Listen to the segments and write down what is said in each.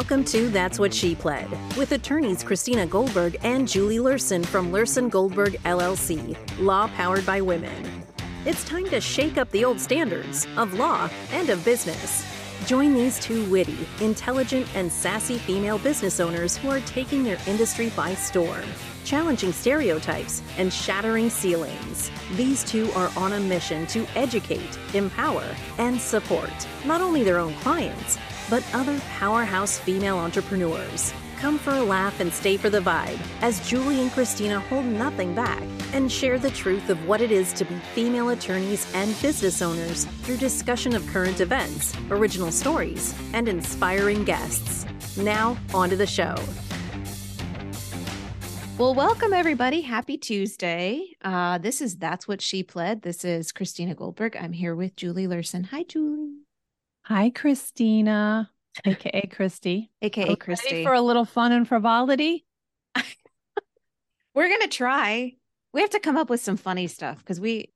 Welcome to That's What She Pled with attorneys Christina Goldberg and Julie Luhrsen from Luhrsen Goldberg LLC, law powered by women. It's time to shake up the old standards of law and of business. Join these two witty, intelligent, and sassy female business owners who are taking their industry by storm, challenging stereotypes and shattering ceilings. These two are on a mission to educate, empower, and support not only their own clients, but other powerhouse female entrepreneurs. Come for a laugh and stay for the vibe as Julie and Christina hold nothing back and share the truth of what it is to be female attorneys and business owners through discussion of current events, original stories, and inspiring guests. Now, on to the show. Well, welcome everybody. Happy Tuesday. Uh, this is That's What She Pled. This is Christina Goldberg. I'm here with Julie Luhrsen. Hi, Julie. Hi, Christina, aka Christy, aka Christy. Ready for a little fun and frivolity. We're gonna try. We have to come up with some funny stuff because we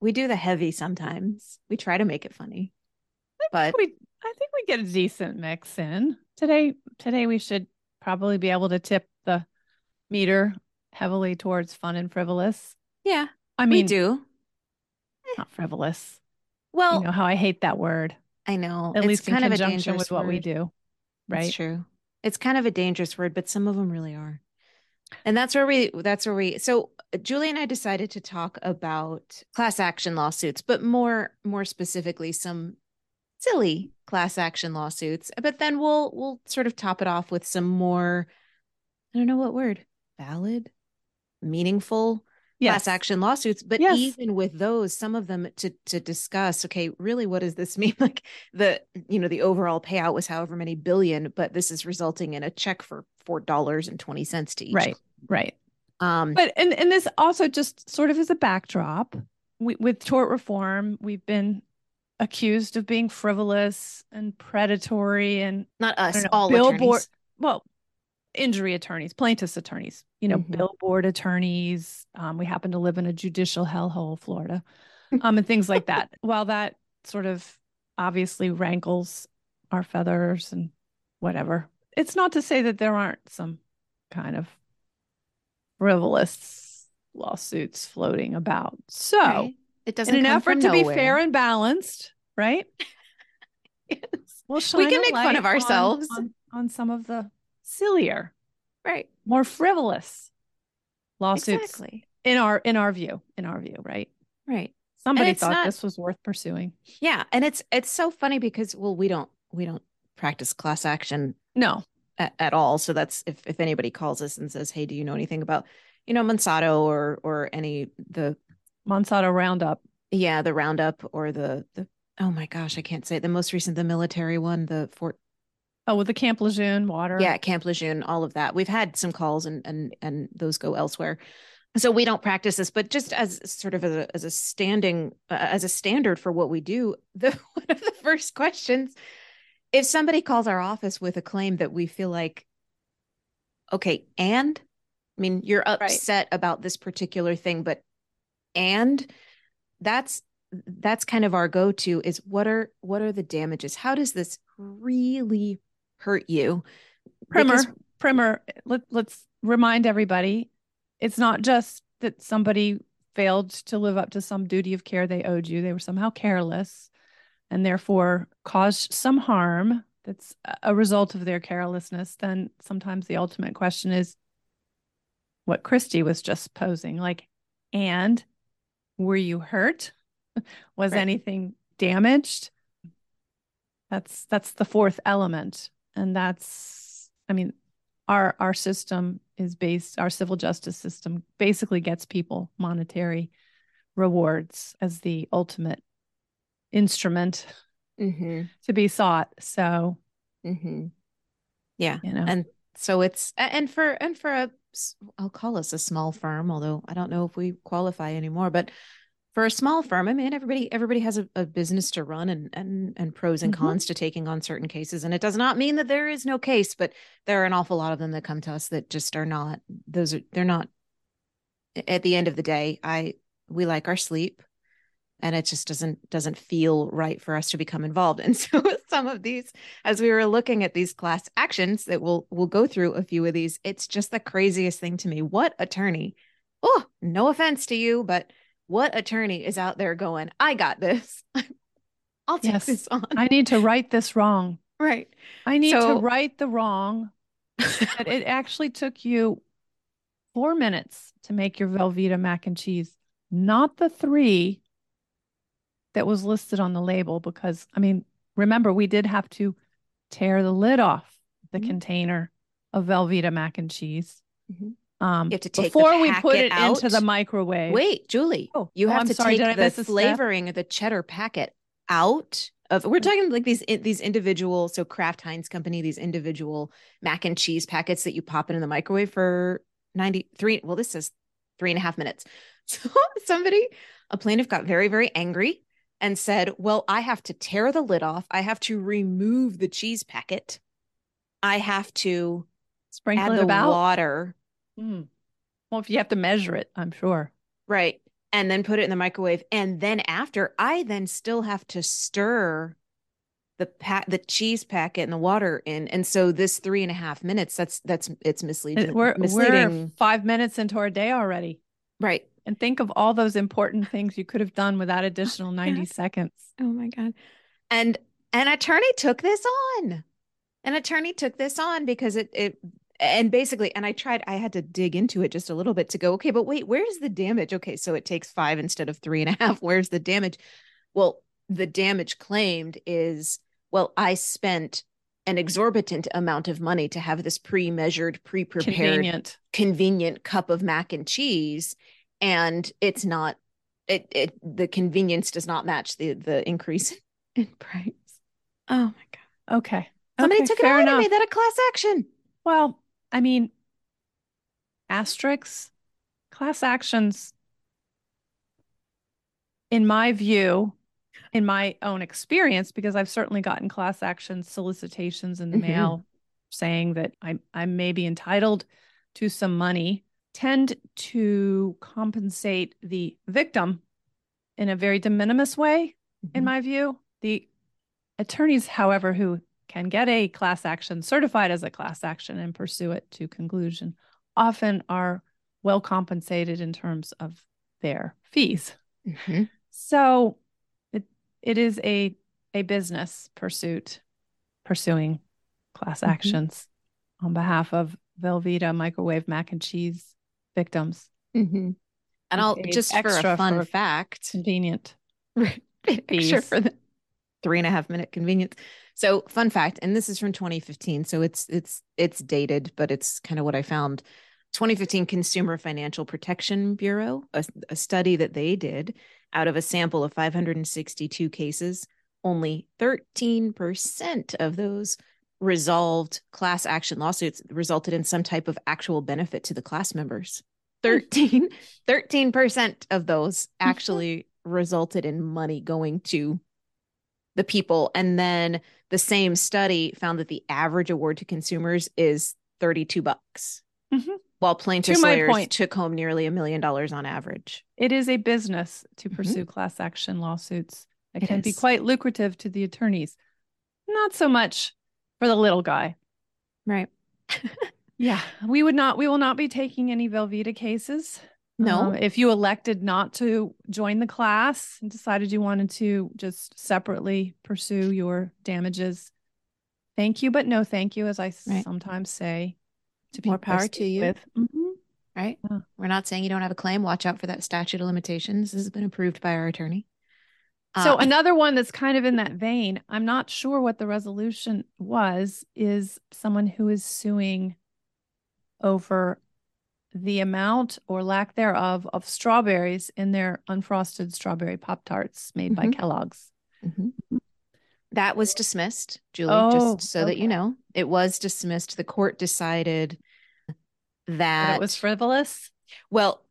we do the heavy sometimes. We try to make it funny, but we I think we get a decent mix in today. Today we should probably be able to tip the meter heavily towards fun and frivolous. Yeah, I mean, we do not frivolous. Well, you know how I hate that word. I know. At it's least kind in conjunction of with what word. we do. Right. It's true. It's kind of a dangerous word, but some of them really are. And that's where we that's where we so uh, Julie and I decided to talk about class action lawsuits, but more more specifically some silly class action lawsuits. But then we'll we'll sort of top it off with some more I don't know what word, valid, meaningful yes. class action lawsuits but yes. even with those some of them to to discuss okay really what does this mean like the you know the overall payout was however many billion but this is resulting in a check for four dollars and 20 cents to each right right um but and and this also just sort of is a backdrop we, with tort reform we've been accused of being frivolous and predatory and not us know, all billboard attorneys. well injury attorneys, plaintiffs' attorneys, you know, mm-hmm. billboard attorneys. Um, we happen to live in a judicial hellhole, Florida, um, and things like that. While that sort of obviously rankles our feathers and whatever, it's not to say that there aren't some kind of frivolous lawsuits floating about. So, right. it doesn't in an effort to nowhere. be fair and balanced, right? yes. We'll we can make fun of ourselves on, on, on some of the sillier, right? More frivolous lawsuits exactly. in our in our view, in our view, right? Right. Somebody thought not, this was worth pursuing. Yeah, and it's it's so funny because well, we don't we don't practice class action no at, at all. So that's if if anybody calls us and says, "Hey, do you know anything about you know Monsanto or or any the Monsanto Roundup?" Yeah, the Roundup or the the oh my gosh, I can't say it. the most recent the military one, the Fort Oh, with the Camp Lejeune water. Yeah, Camp Lejeune, all of that. We've had some calls and and and those go elsewhere. So we don't practice this, but just as sort of as a, as a standing uh, as a standard for what we do, the one of the first questions, if somebody calls our office with a claim that we feel like, okay, and I mean you're upset right. about this particular thing, but and that's that's kind of our go-to is what are what are the damages? How does this really hurt you. Primer, because- primer. Let, let's remind everybody it's not just that somebody failed to live up to some duty of care they owed you. They were somehow careless and therefore caused some harm that's a result of their carelessness. Then sometimes the ultimate question is what Christy was just posing like, and were you hurt? was right. anything damaged? That's that's the fourth element and that's i mean our our system is based our civil justice system basically gets people monetary rewards as the ultimate instrument mm-hmm. to be sought so mm-hmm. yeah you know and so it's and for and for a i'll call us a small firm although i don't know if we qualify anymore but for a small firm, I mean, everybody everybody has a, a business to run and and and pros and mm-hmm. cons to taking on certain cases. And it does not mean that there is no case, but there are an awful lot of them that come to us that just are not those are they're not at the end of the day, I we like our sleep. and it just doesn't doesn't feel right for us to become involved and so some of these as we were looking at these class actions that we'll we'll go through a few of these it's just the craziest thing to me what attorney oh no offense to you but what attorney is out there going i got this i'll take Yes. this on I need to right this wrong. right I need So- to right the wrong. that it actually took you four minutes to make your Velveeta mac and cheese, not the three that was listed on the label. Because, I mean, remember, we did have to tear the lid off the Mhm. container of Velveeta mac and cheese. Mhm. Um, You have to take before we put it into the microwave. Wait, Julie. Oh, you oh, have I'm to sorry, take the miss a step? flavoring of the cheddar packet out of. We're talking like these these individual. So Kraft Heinz Company, these individual mac and cheese packets that you pop in the microwave for ninety three. Well, this says three and a half minutes. So somebody, a plaintiff, got very very angry and said, "Well, I have to tear the lid off. I have to remove the cheese packet. I have to Sprinkle add the about. water." Mm. Well, if you have to measure it, I'm sure. Right. And then put it in the microwave. And then after, I then still have to stir the pack the cheese packet and the water in. And so this three and a half minutes, that's that's it's misleading. We're, we're five minutes into our day already. right. And think of all those important things you could have done without additional 90 God. seconds. Oh my God. And an attorney took this on. An attorney took this on because it it and basically, and I tried, I had to dig into it just a little bit to go, okay, but wait, where's the damage? Okay, so it takes five instead of three and a half. Where's the damage? Well, the damage claimed is, well, I spent an exorbitant amount of money to have this pre-measured, pre-prepared Convenient. convenient cup of mac and cheese and it's not it it the convenience does not match the the increase in price oh my god Okay. somebody Okay, took it and enough. made that a class action Well, I mean, asterisks, class actions, in my view, in my own experience, because I've certainly gotten class action solicitations in the Mhm. mail saying that I, I may be entitled to some money, tend to compensate the victim in a very de minimis way in Mhm. my view. The attorneys, however, who can get a class action certified as a class action and pursue it to conclusion often are well compensated in terms of their fees. Mhm. So it it is a a business pursuit pursuing class Mhm. actions on behalf of Velveeta microwave mac and cheese victims. Mhm. and i'll paid just for a fun for- fact Convenient. extra for the three and a half minute convenience. So fun fact, and this is from 2015. So it's it's it's dated, but it's kind of what I found. 2015 Consumer Financial Protection Bureau, a, a study that they did out of a sample of 562 cases, only 13% of those resolved class action lawsuits resulted in some type of actual benefit to the class members. 13 13% of those mm-hmm. actually resulted in money going to the people and then the same study found that the average award to consumers is 32 bucks Mhm. while plaintiffs lawyers point. took home nearly a million dollars on average It is a business to Mhm. pursue class action lawsuits. It, It can be quite lucrative to the attorneys, not so much for the little guy. right Yeah, we would not. We will not be taking any Velveeta cases. No Um, if you elected not to join the class and decided you wanted to just separately pursue your damages, thank you, but no thank you, as I Right. sometimes say to More people I power to you. Mhm. right Yeah. we're not saying you don't have a claim watch out for that statute of limitations this has been approved by our attorney So Uh, another one that's kind of in that vein, I'm not sure what the resolution was, is someone who is suing over the amount or lack thereof of strawberries in their unfrosted strawberry pop tarts made by Mhm. Kellogg's. Mhm. That was dismissed, Julie, Oh, just so that you know. It was dismissed. The court decided That that it was frivolous. well, y-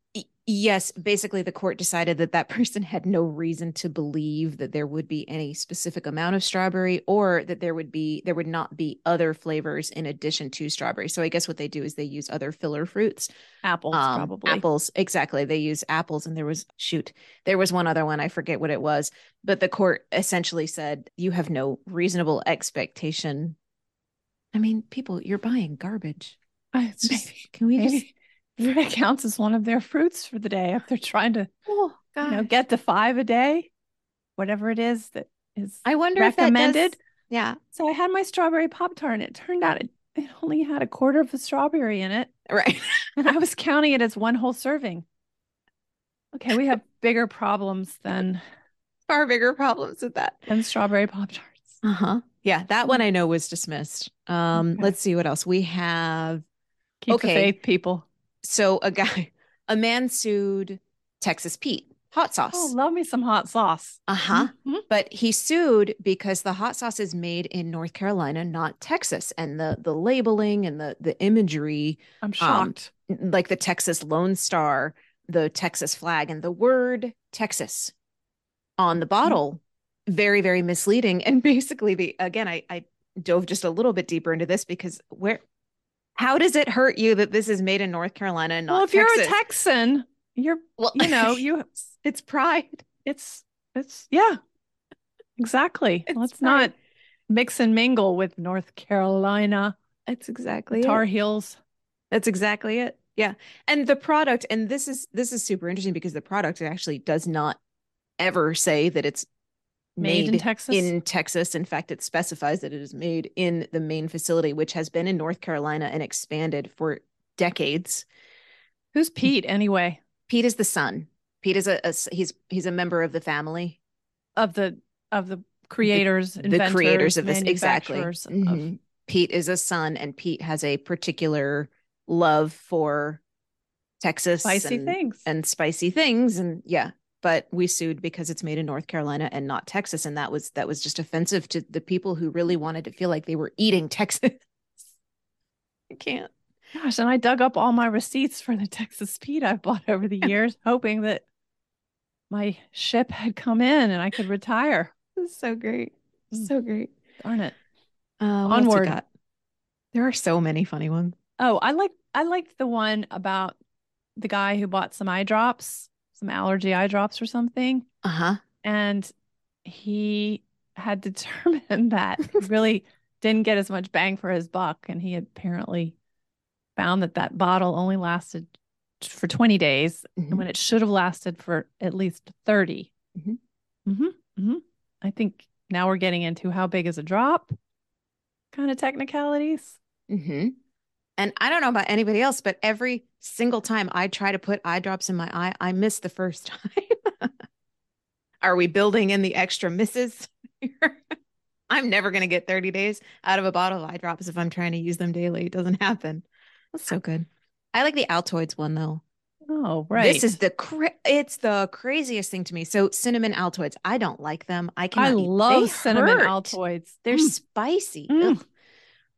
Yes, basically, the court decided that that person had no reason to believe that there would be any specific amount of strawberry, or that there would be there would not be other flavors in addition to strawberry. So I guess what they do is they use other filler fruits, Apples, um, probably. apples. Exactly, they use apples, and there was shoot, there was one other one I forget what it was, but the court essentially said you have no reasonable expectation. I mean, people, you're buying garbage. Just- can we just? It counts as one of their fruits for the day if they're trying to Oh you know get to five a day, whatever it is that is. I wonder if that does- recommended. Yeah, So I had my strawberry pop tart, and it turned out it, it only had a quarter of a strawberry in it, right. and I was counting it as one whole serving. Okay, we have bigger problems than Far bigger problems with that. than strawberry pop tarts. Uh huh. Yeah, that one I know was dismissed. Um, Okay. let's see what else we have. Keep Okay. the faith, people. So a guy, a man sued Texas Pete hot sauce. Oh, love me some hot sauce. uh huh. Mhm. But he sued because the hot sauce is made in North Carolina, not Texas, and the the labeling and the the imagery, I'm shocked. like the Texas Lone Star, the Texas flag, and the word Texas on the bottle, very very misleading. And basically, the again, I I dove just a little bit deeper into this because where. How does it hurt you that this is made in North Carolina and not well, if Texas? you're a Texan, you're well, you know you it's pride. it's it's yeah exactly It's let's pride. not mix and mingle with north carolina That's exactly tar it. heels That's exactly it. Yeah. And the product, and this is this is super interesting because the product actually does not ever say that it's made, in texas in Texas. In fact, it specifies that it is made in the main facility, which has been in North Carolina and expanded for decades. who's pete anyway Pete is the son. Pete is a, a he's he's a member of the family, of the of the creators the creators of this exactly. of- Mhm. Pete is a son, and Pete has a particular love for Texas spicy and, things and spicy things, and yeah. But we sued because it's made in North Carolina and not Texas, and that was that was just offensive to the people who really wanted to feel like they were eating Texas. I can't. gosh and i dug up all my receipts for the texas pete i've bought over the years hoping that my ship had come in and i could retire This is so great, Mm. so great. darn it Uh, what else we Onward. There are so many funny ones. Oh, I like I liked the one about the guy who bought some eye drops, some allergy eye drops or something, Uh huh. and he had determined that really didn't get as much bang for his buck, and he apparently found that that bottle only lasted for 20 days Mhm. when it should have lasted for at least 30. Mhm. Mhm, mhm. I think now we're getting into how big is a drop kind of technicalities. And I don't know about anybody else, but every single time I try to put eye drops in my eye, I miss the first time. Are we building in the extra misses? here? I'm never going to get 30 days out of a bottle of eye drops if I'm trying to use them daily. It doesn't happen. That's so good. I like the Altoids one though. Oh, right. This is the cra- it's the craziest thing to me. So cinnamon Altoids, I don't like them. I can I love cinnamon hurt. Altoids. They're Mm. spicy. Mm.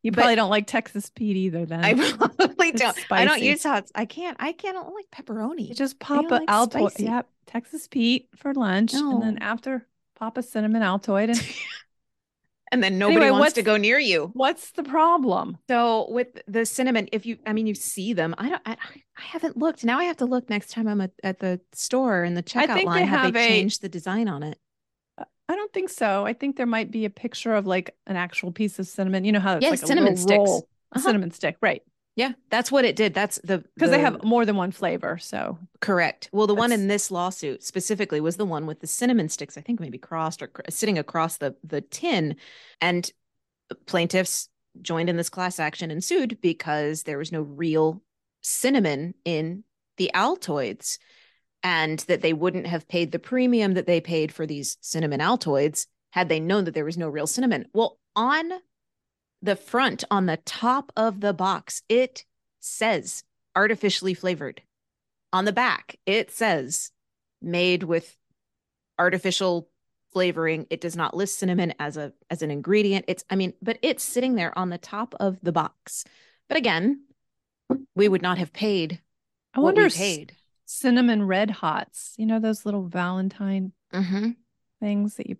You but- probably don't like Texas Pete either, then. I probably It's don't. I don't use hot. I can't. I can't I don't like pepperoni. You just pop a like Altoid. spicy. Yep, Texas Pete for lunch, and then after pop a cinnamon Altoid. And and then nobody Anyway, wants to go near you. what's the problem? So with the cinnamon, if you, I mean, you see them. I don't. I, I haven't looked. Now I have to look next time I'm at, at the store in the checkout line. they have they have a- changed the design on it? I don't think so. I think there might be a picture of like an actual piece of cinnamon. You know how it's Yeah, like cinnamon sticks. Uh-huh. cinnamon stick, right? Yeah, that's what it did. That's the Because they have more than one flavor. So Correct. Well, the one in this lawsuit specifically was the one with the cinnamon sticks, I think maybe crossed or cr- sitting across the the tin. And plaintiffs joined in this class action and sued because there was no real cinnamon in the Altoids and that they wouldn't have paid the premium that they paid for these cinnamon Altoids had they known that there was no real cinnamon. Well, on the front, on the top of the box, it says artificially flavored. On the back it says made with artificial flavoring. It does not list cinnamon as a as an ingredient. It's i mean but it's sitting there on the top of the box. But again we would not have paid I wonder we paid cinnamon red hots. You know those little Valentine Mm-hmm. things that you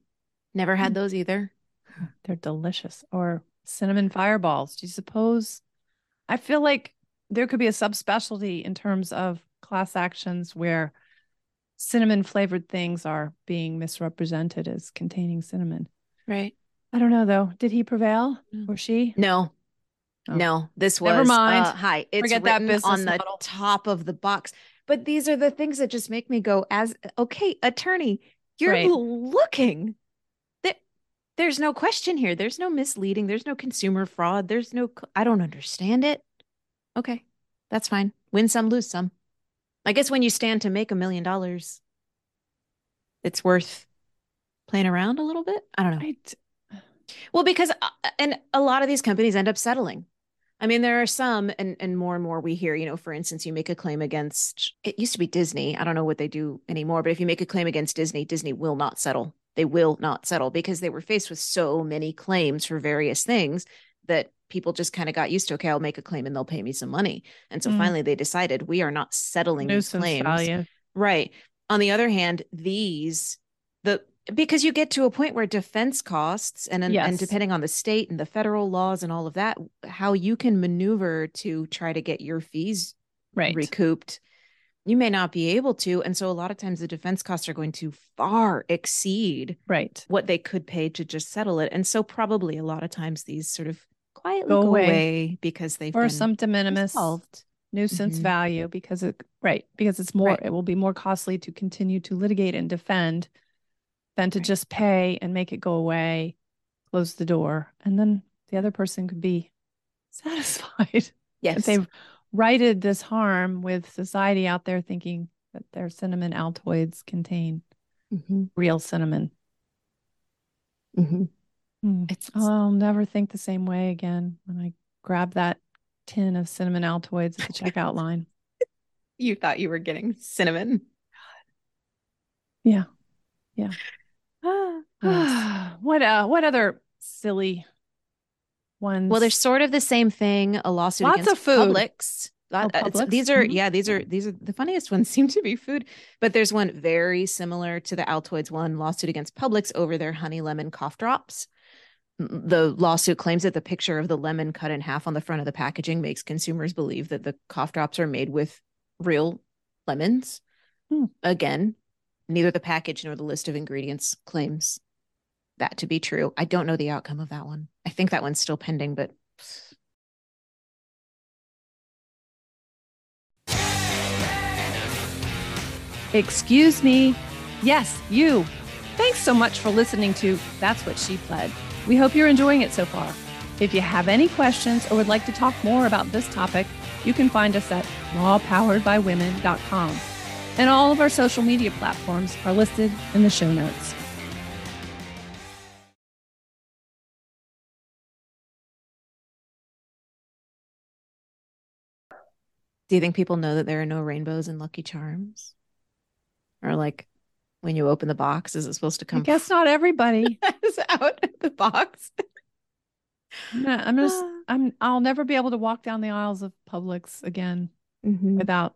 Never had those either. they're delicious. Or cinnamon fireballs. Do you suppose? I feel like there could be a subspecialty in terms of class actions where cinnamon flavored things are being misrepresented as containing cinnamon. Right. I don't know though. Did he prevail or she? No. Oh. No, this was Never mind. uh, hi. It's Forget that written business on the model. top of the box. But these are the things that just make me go, as okay, attorney, you're Right. looking. There, there's no question here. There's no misleading. There's no consumer fraud. There's no. I don't understand it. Okay, that's fine. Win some, lose some. I guess when you stand to make a million dollars, it's worth playing around a little bit. I don't know. Right. Well, because uh, and a lot of these companies end up settling. I mean, there are some, and and more and more we hear. You know, for instance, you make a claim against. It used to be Disney. I don't know what they do anymore, but if you make a claim against Disney, Disney will not settle. They will not settle because they were faced with so many claims for various things that people just kind of got used to. Okay, I'll make a claim and they'll pay me some money. And so Mm. finally, they decided we are not settling these claims. value. Right. On the other hand, these the because you get to a point where defense costs and and, and depending on the state and the federal laws and all of that, how you can maneuver to try to get your fees Right. recouped, you may not be able to. And so a lot of times the defense costs are going to far exceed right. what they could pay to just settle it. And so probably a lot of times these sort of quietly Go go, away. away. because they've Or some de minimis solved. nuisance Mhm. value because it right because it's more Right. it will be more costly to continue to litigate and defend than to Right. just pay and make it go away close the door and then the other person could be satisfied Yes. they've righted this harm with society out there thinking that their cinnamon altoids contain Mhm. real cinnamon Mhm. Hmm. It's I'll never think the same way again when I grab that tin of cinnamon altoids at the checkout line. you thought you were getting cinnamon. Yeah. Yeah. What uh what other silly ones? Well, there's sort of the same thing. A lawsuit Lots against of food. Publix. Oh, uh, Publix? These are Mhm. yeah. These are these are the funniest ones. Seem to be food, but there's one very similar to the Altoids one lawsuit against Publix over their honey lemon cough drops. The lawsuit claims that the picture of the lemon cut in half on the front of the packaging makes consumers believe that the cough drops are made with real lemons. Hmm. Again, neither the package nor the list of ingredients claims that to be true. I don't know the outcome of that one. I think that one's still pending, but Excuse me. Yes, you. Thanks so much for listening to That's What She Pled. We hope you're enjoying it so far. If you have any questions or would like to talk more about this topic, you can find us at lawpoweredbywomen.com. And all of our social media platforms are listed in the show notes. Do you think people know that there are no rainbows in Lucky Charms? Or like when you open the box, is it supposed to come? I guess not everybody. Is out of the box? I'm gonna, I'm gonna, s- I'm, I'll never be able to walk down the aisles of Publix again Mhm. without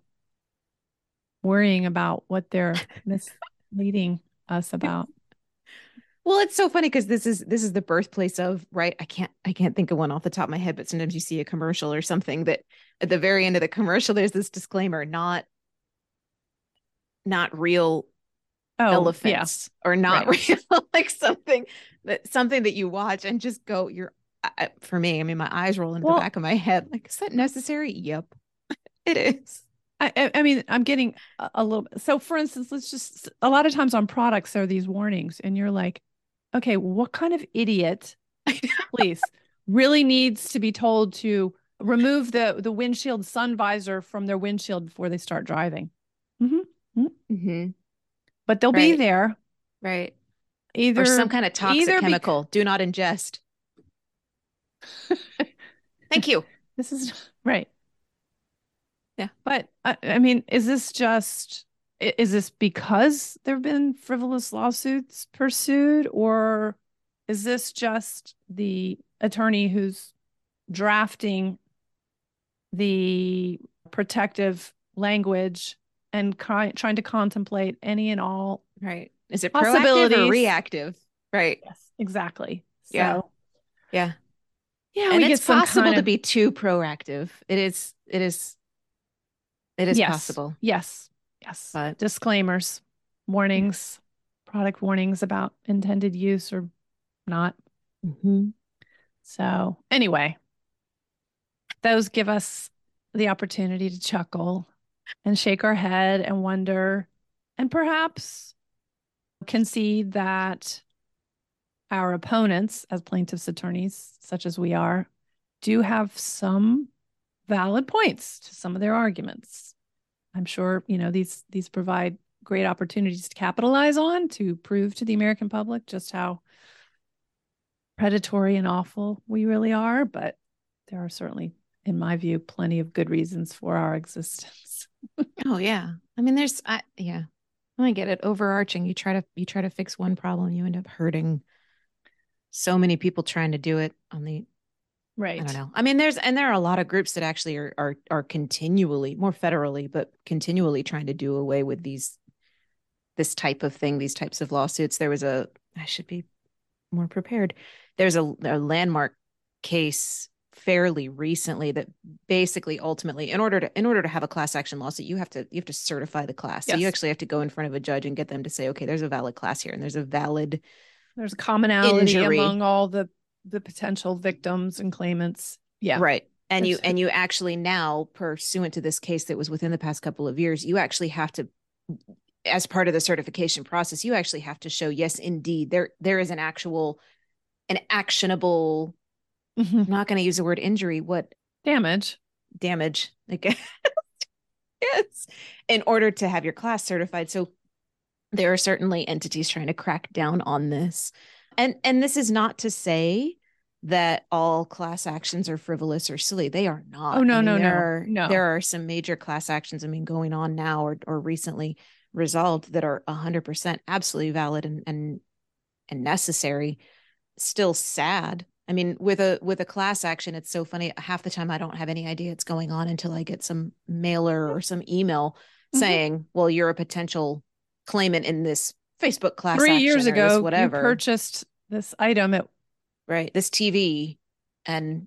worrying about what they're misleading us about. Well, it's so funny because this is this is the birthplace of right. I can't I can't think of one off the top of my head, but sometimes you see a commercial or something that at the very end of the commercial there's this disclaimer, not not real Oh, yeah. elephants or not Right. real like something that something that you watch and just go you're I, for me i mean my eyes roll into Well- the back of my head like is that necessary yep it is I, I- I mean, I'm getting a, a little. So, for instance, let's just a lot of times on products there are these warnings, and you're like, okay, what kind of idiot, please, really needs to be told to remove the the windshield sun visor from their windshield before they start driving? mm-hmm. mm-hmm. mm-hmm. But they'll be there. Right. Either or some kind of toxic chemical. Do not ingest. Thank you. This is right. Yeah. But I, I mean, is this just is this because there have been frivolous lawsuits pursued, or is this just the attorney who's drafting the protective language and cry, trying to contemplate any and all right. Is it proactive Possibilities. or reactive? Right. yes exactly so Yeah. Yeah. yeah and we get it's possible kind to be too proactive. It is. It is. It is Yes. possible. yes yes But- disclaimers warnings product warnings about intended use or not Mm-hmm. So, anyway, those give us the opportunity to chuckle and shake our head and wonder, and perhaps concede that our opponents, as plaintiffs' attorneys, such as we are, do have some valid points to some of their arguments. I'm sure, you know, these these provide great opportunities to capitalize on to prove to the American public just how predatory and awful we really are, but there are certainly, in my view, plenty of good reasons for our existence. Oh yeah. I mean, there's. I yeah. I get it. Overarching. You try to. You try to fix one problem. You end up hurting. So many people trying to do it on the Right. I don't know. I mean, there's and there are a lot of groups that actually are are are continually more federally, but continually trying to do away with these this type of thing, these types of lawsuits. There was a I should be more prepared. There's a, a landmark case fairly recently that basically ultimately in order to in order to have a class action lawsuit you have to you have to certify the class so you actually have to go in front of a judge and get them to say okay there's a valid class here and there's a valid There's a commonality Injury. among all the the potential victims and claimants. Yeah. Right. And you and you actually now, pursuant to this case that was within the past couple of years, you actually have to, as part of the certification process, you actually have to show, yes, indeed, there there is an actual, an actionable. Mhm. I'm not going to use the word injury. What Damage. damage? Like, yes, in order to have your class certified. So there are certainly entities trying to crack down on this, and and this is not to say that all class actions are frivolous or silly. They are not. Oh, no, I mean, no, no, Are, no. There are some major class actions. I mean, going on now or or recently resolved that are hundred percent absolutely valid and and and necessary. Still sad. I mean, with a with a class action, it's so funny. Half the time, I don't have any idea it's going on until I get some mailer or some email Mhm. saying, "Well, you're a potential claimant in this Facebook class." Three action years ago, whatever, you purchased this item at right? This TV, and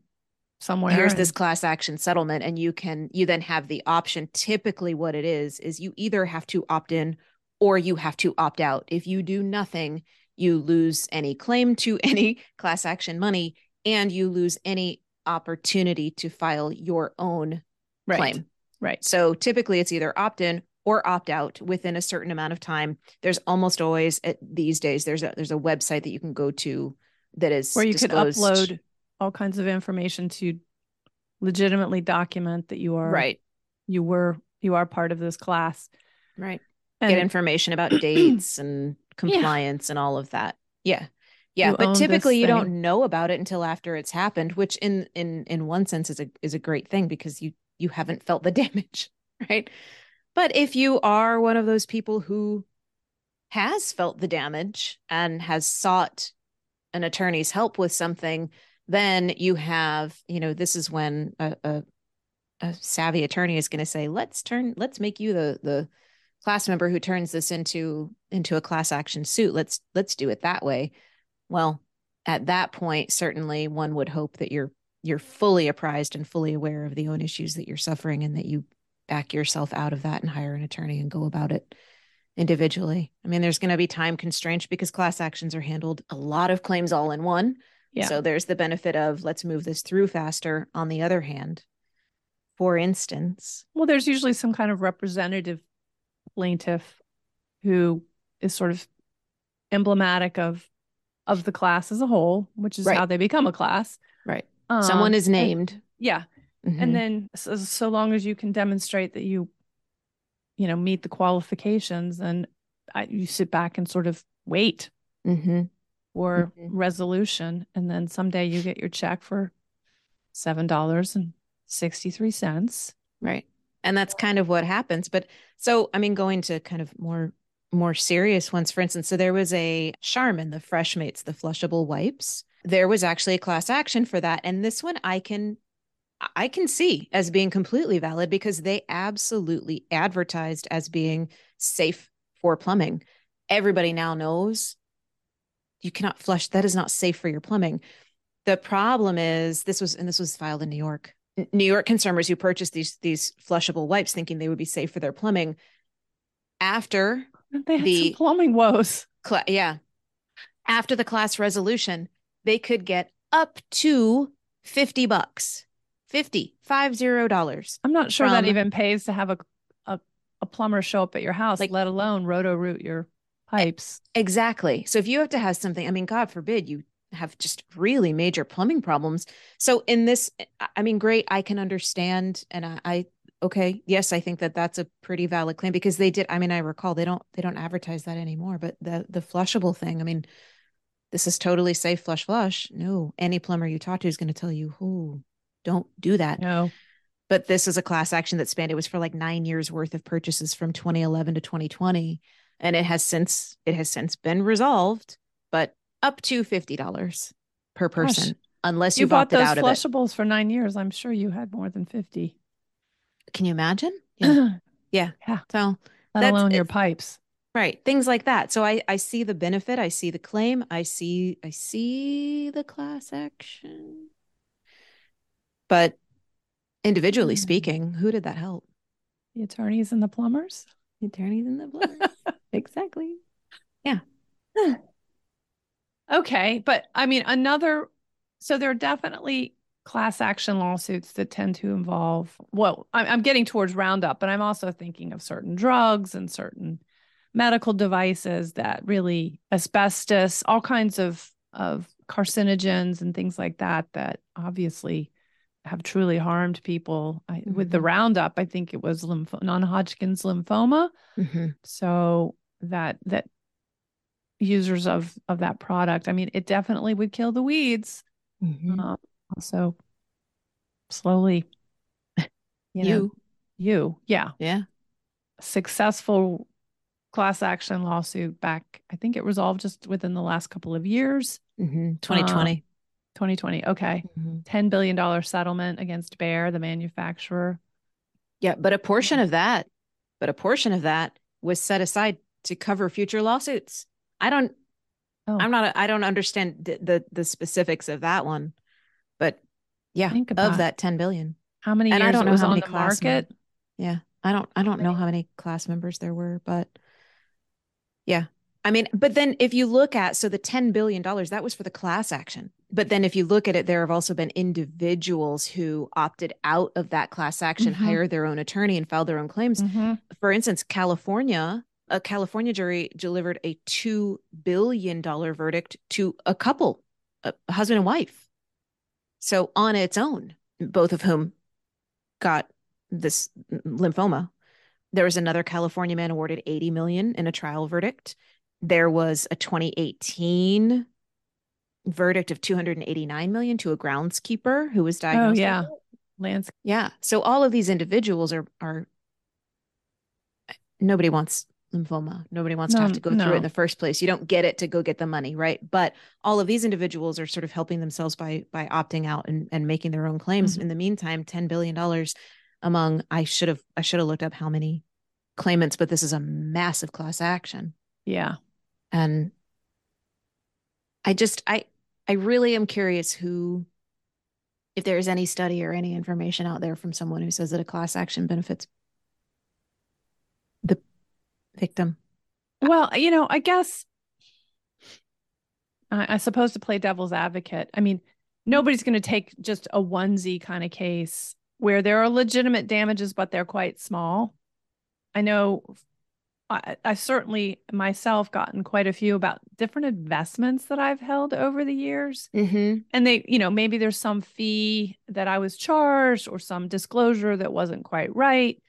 somewhere. here's and- this class action settlement, and you can you then have the option. Typically, what it is is you either have to opt in or you have to opt out. If you do nothing, you lose any claim to any class action money, and you lose any opportunity to file your own right. claim. Right. So typically it's either opt in or opt out within a certain amount of time. There's almost always at these days there's a there's a website that you can go to that is Where you disclosed. could upload all kinds of information to legitimately document that you are right you were you are part of this class. right And get information about dates and compliance and all of that. Yeah. Yeah, Who but typically you don't know about it until after it's happened, which in in in one sense is a is a great thing because you you haven't felt the damage, right? But if you are one of those people who has felt the damage and has sought an attorney's help with something, then you have, you know, this is when a a, a savvy attorney is going to say, "Let's turn let's make you the the class member who turns this into into a class action suit. Let's let's do it that way." Well, at that point, certainly one would hope that you're you're fully apprised and fully aware of the own issues that you're suffering and that you back yourself out of that and hire an attorney and go about it individually. I mean, there's going to be time constraints because class actions are handled a lot of claims all in one. Yeah. So there's the benefit of let's move this through faster. On the other hand, for instance, Well, there's usually some kind of representative plaintiff who is sort of emblematic of of the class as a whole, which is Right. how they become a class. right. Um, Someone is and- named. yeah, Mhm. and then so, so long as you can demonstrate that you, you know, meet the qualifications, then I, you sit back and sort of wait Mhm. for Mhm. resolution, and then someday you get your check for seven dollars and sixty three cents. Right. And that's kind of what happens. But so, I mean, going to kind of more more serious ones, for instance, so there was a Charmin, the Fresh Mates, the flushable wipes. There was actually a class action for that. And this one I can I can see as being completely valid because they absolutely advertised as being safe for plumbing. Everybody now knows you cannot flush. That is not safe for your plumbing. The problem is this was, and this was filed in New York. New York consumers who purchased these these flushable wipes thinking they would be safe for their plumbing after They had The- plumbing woes. cla- yeah after the class resolution they could get up to 50 bucks 50 five zero dollars I'm not sure that even pays to have a, a a plumber show up at your house, Like- let alone roto root your pipes. exactly. So if you have to have something i mean god forbid you have just really major plumbing problems. So in this I- i mean great i can understand and i, I okay yes i think that that's a pretty valid claim because they did i mean i recall they don't they don't advertise that anymore but the the flushable thing i mean this is totally safe flush flush. No any plumber you talk to is going to tell you oh don't do that. No. but this is a class action that spanned it was for like nine years worth of purchases from 2011 to 2020 and it has since it has since been resolved but up to $50 per person unless you, You bought those out of it. flushables for nine years. I'm sure you had more than 50. can you imagine? Yeah. Yeah. so Let That's- alone your pipes. right. Things like that. So i i see the benefit. I see the claim. I see i see the class action but individually Hmm. speaking who did that help The attorneys and the plumbers. the attorneys and the plumbers exactly Yeah. Okay. But I mean, another, so there are definitely class action lawsuits that tend to involve, well, I'm, I'm getting towards Roundup, but I'm also thinking of certain drugs and certain medical devices that really asbestos, all kinds of, of carcinogens and things like that, that obviously have truly harmed people. I, With the Mhm. Roundup, I think it was non-Hodgkin's lymphoma. Mhm. so that that users of of that product i mean it definitely would kill the weeds Mhm. um, also slowly you know, you you yeah yeah successful class action lawsuit back i think it resolved just within the last couple of years hmm 2020 2020 okay. Mhm. 10 billion dollar settlement against Bayer the manufacturer. Yeah but a portion of that but a portion of that was set aside to cover future lawsuits. I don't Oh. i'm not i don't understand the, the the specifics of that one but yeah Think of that 10 billion. How many And I don't know how many class market? yeah i don't i don't know how many class members there were but yeah. I mean but then if you look at so the 10 billion dollars that was for the class action but then if you look at it there have also been individuals who opted out of that class action Mhm. hired their own attorney and filed their own claims Mhm. for instance california a california jury delivered a $2 billion verdict to a couple a husband and wife so on its own both of whom got this lymphoma there was another california man awarded 80 million in a trial verdict there was a 2018 verdict of 289 million to a groundskeeper who was oh diagnosed with yeah Yeah. So all of these individuals are are nobody wants lymphoma. Nobody wants to have to go through it in the first place. You don't get it to go get the money, right? But all of these individuals are sort of helping themselves by by opting out and, and making their own claims. Mhm. In the meantime, $10 billion among I should have I should have looked up how many claimants, but this is a massive class action. yeah And I just I I really am curious who if there is any study or any information out there from someone who says that a class action benefits the victim. Well, you know, I guess I, I suppose to play devil's advocate, I mean, nobody's going to take just a onesie kind of case where there are legitimate damages, but they're quite small. I know I, I've certainly myself gotten quite a few about different investments that I've held over the years. Mm-hmm. And they, you know, maybe there's some fee that I was charged or some disclosure that wasn't quite right.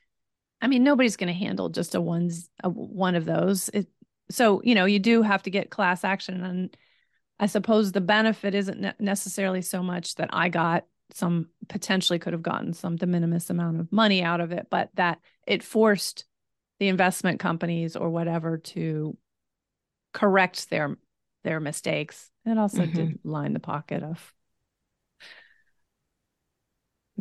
I mean, nobody's going to handle just a one's a, one of those. It, so, you know, you do have to get class action. And I suppose the benefit isn't ne- necessarily so much that I got some potentially could have gotten some de minimis amount of money out of it, but that it forced the investment companies or whatever to correct their their mistakes. It also Mhm. did line the pocket of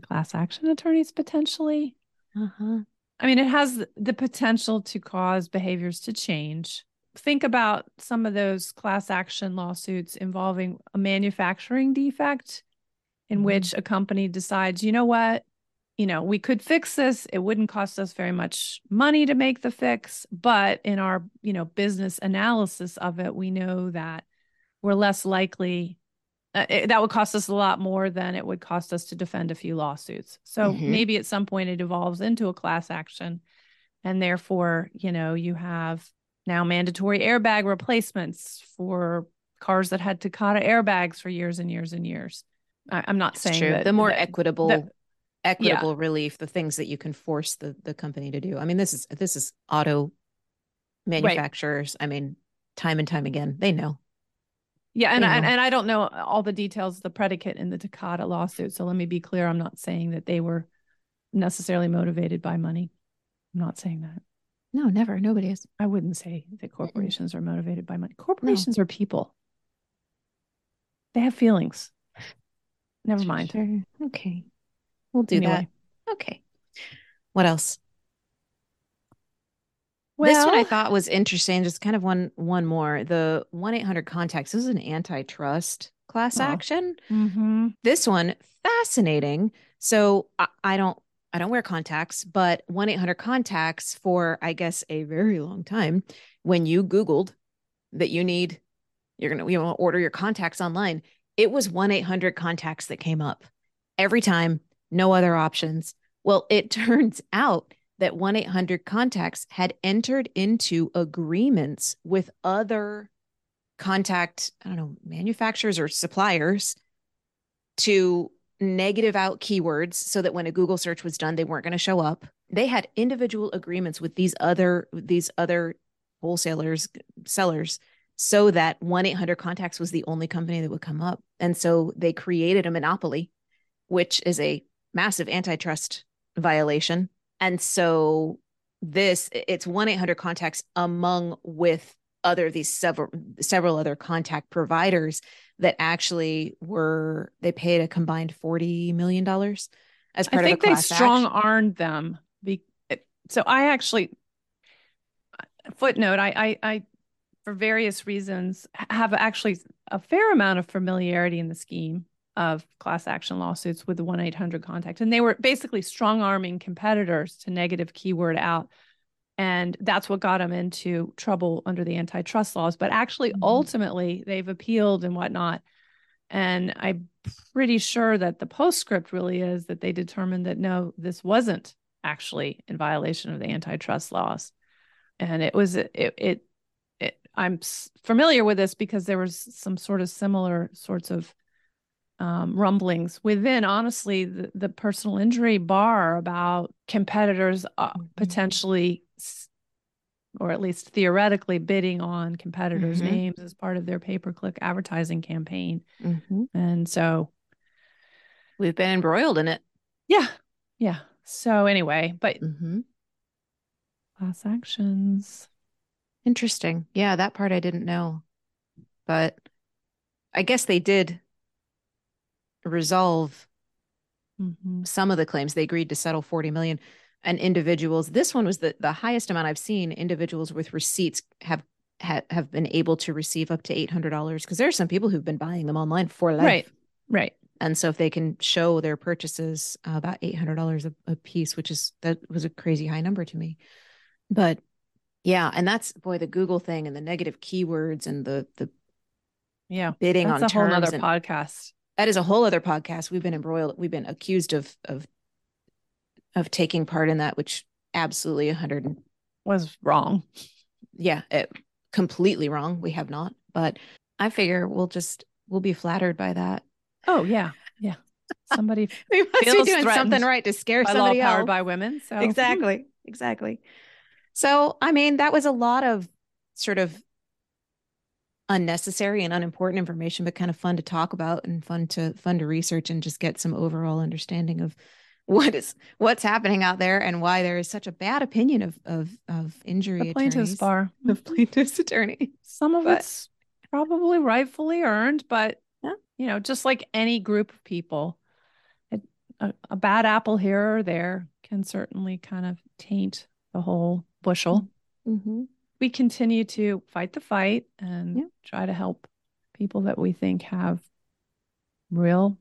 class action attorneys potentially. Uh-huh. I mean, it has the potential to cause behaviors to change. Think about some of those class action lawsuits involving a manufacturing defect in Mhm. which a company decides, you know what, you know, we could fix this. It wouldn't cost us very much money to make the fix, but in our, you know, business analysis of it, we know that we're less likely uh, it- that would cost us a lot more than it would cost us to defend a few lawsuits. So Mhm. maybe at some point it evolves into a class action and therefore, you know, you have now mandatory airbag replacements for cars that had Takata airbags for years and years and years. I, I'm not It's saying true. that the more that- equitable that- equitable relief, the things that you can force the the company to do. I mean, this is this is auto manufacturers. I mean, time and time again, they know. Yeah, and, you and I don't know all the details, of the predicate in the Takata lawsuit. So let me be clear: I'm not saying that they were necessarily motivated by money. I'm not saying that. No, never. Nobody is. I wouldn't say that corporations are motivated by money. Corporations are people. They have feelings. Never mind. Sure. Okay. We'll do Anyway. that. Okay. What else? this one I thought was interesting. Just kind of one one more. The one eight hundred contacts. This is an antitrust class Oh. action. Mhm. This one fascinating. So I, I don't I don't wear contacts, but one eight hundred contacts for I guess a very long time. When you Googled that you need, you're gonna you want to order your contacts online. It was one eight hundred contacts that came up every time. No other options. Well, it turns out that 1 800 contacts had entered into agreements with other contact, I don't know, manufacturers or suppliers to negative out keywords so that when a Google search was done, they weren't going to show up. They had individual agreements with these other these other wholesalers, sellers, so that 1-800 contacts was the only company that would come up. And so they created a monopoly, which is a massive antitrust violation. And so this it's 1-800 contacts among with other these several several other contact providers that actually were they paid a combined 40 million dollars as part I think of they strong armed them. Be- so I actually footnote. I, I, I, for various reasons, have actually a fair amount of familiarity in the scheme of class action lawsuits with the one eight hundred contact, and they were basically strong arming competitors to negative keyword out. And that's what got them into trouble under the antitrust laws. But actually, Mhm. ultimately, they've appealed and whatnot. And I'm pretty sure that the postscript really is that they determined that no, this wasn't actually in violation of the antitrust laws. And it was, it, it, it I'm familiar with this because there was some sort of similar sorts of um, rumblings within, honestly, the, the personal injury bar about competitors uh, Mhm. potentially, or at least theoretically, bidding on competitors' Mhm. names as part of their pay per click advertising campaign. Mhm. And so, we've been embroiled in it yeah, yeah. So, anyway, but Mhm. class actions. interesting yeah that part i didn't know but i guess they did resolve Mhm. some of the claims they agreed to settle 40 million and individuals this one was the, the highest amount i've seen individuals with receipts have ha, have been able to receive up to $800 because there are some people who've been buying them online for life Right, right. and so if they can show their purchases uh, about $800 a, a piece which is that was a crazy high number to me but yeah and that's boy the google thing and the negative keywords and the the Yeah. bidding That's on a whole and- podcast. That is a whole other podcast. We've been embroiled. We've been accused of of of taking part in that, which absolutely a hundred. Was wrong. Yeah, it, completely wrong. We have not, but I figure we'll just we'll be flattered by that. Oh, yeah. Yeah. Somebody We must be doing something right to scare by law somebody powered else. by women. So, exactly, exactly. So, I mean, that was a lot of sort of unnecessary and unimportant information, but kind of fun to talk about and fun to fun to research and just get some overall understanding of what is what's happening out there and why there is such a bad opinion of of of injury the plaintiff's attorneys, bar. of plaintiffs attorney Some of But- it's probably rightfully earned, but Yeah. you know, just like any group of people, a, a bad apple here or there can certainly kind of taint the whole bushel. Mm-hmm. We continue to fight the fight and Yeah. try to help people that we think have real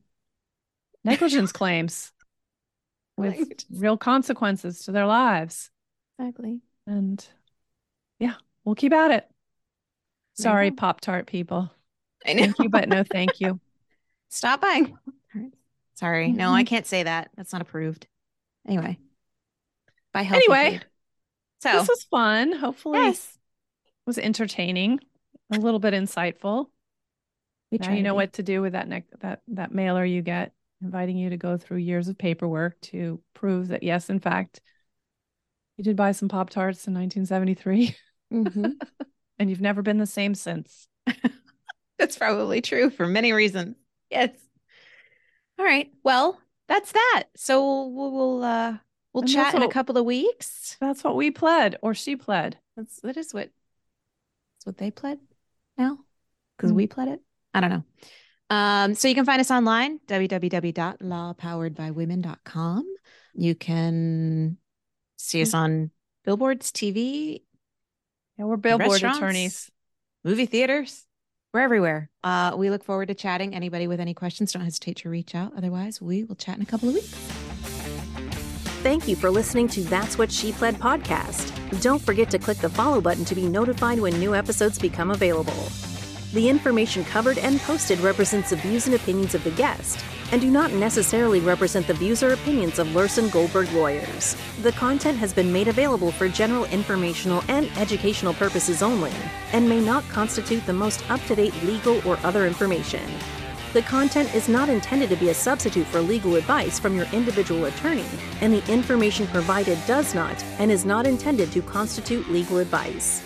negligence claims with Right. real consequences to their lives. Exactly. And yeah, we'll keep at it. Sorry. Pop Tart people. I know. Thank you, but no thank you. Stop buying. Sorry. No, Mm-hmm. I can't say that. That's not approved. Anyway. Healthy Anyway, food. So This was fun. Hopefully, yes. Was entertaining, a little bit insightful. We now you know what to do with that neck that that mailer you get, inviting you to go through years of paperwork to prove that yes, in fact, you did buy some Pop Tarts in 1973, Mhm. and you've never been the same since. That's probably true for many reasons. Yes. All right. Well, that's that. So we'll we'll uh we'll And chat in a couple of weeks. That's what we pled, or she pled. That's that is what that's what they pled now because Mm. we pled it. I don't know. Um, so you can find us online www.lawpoweredbywomen.com. You can see us on billboards, TV, Yeah, we're billboard attorneys. movie theaters. We're everywhere. Uh, we look forward to chatting. Anybody with any questions, don't hesitate to reach out. Otherwise, we will chat in a couple of weeks. Thank you for listening to That's What She Pled podcast. Don't forget to click the follow button to be notified when new episodes become available. The information covered and posted represents the views and opinions of the guest and do not necessarily represent the views or opinions of Luhrsen Goldberg lawyers. The content has been made available for general informational and educational purposes only and may not constitute the most up to date legal or other information. The content is not intended to be a substitute for legal advice from your individual attorney, and the information provided does not and is not intended to constitute legal advice.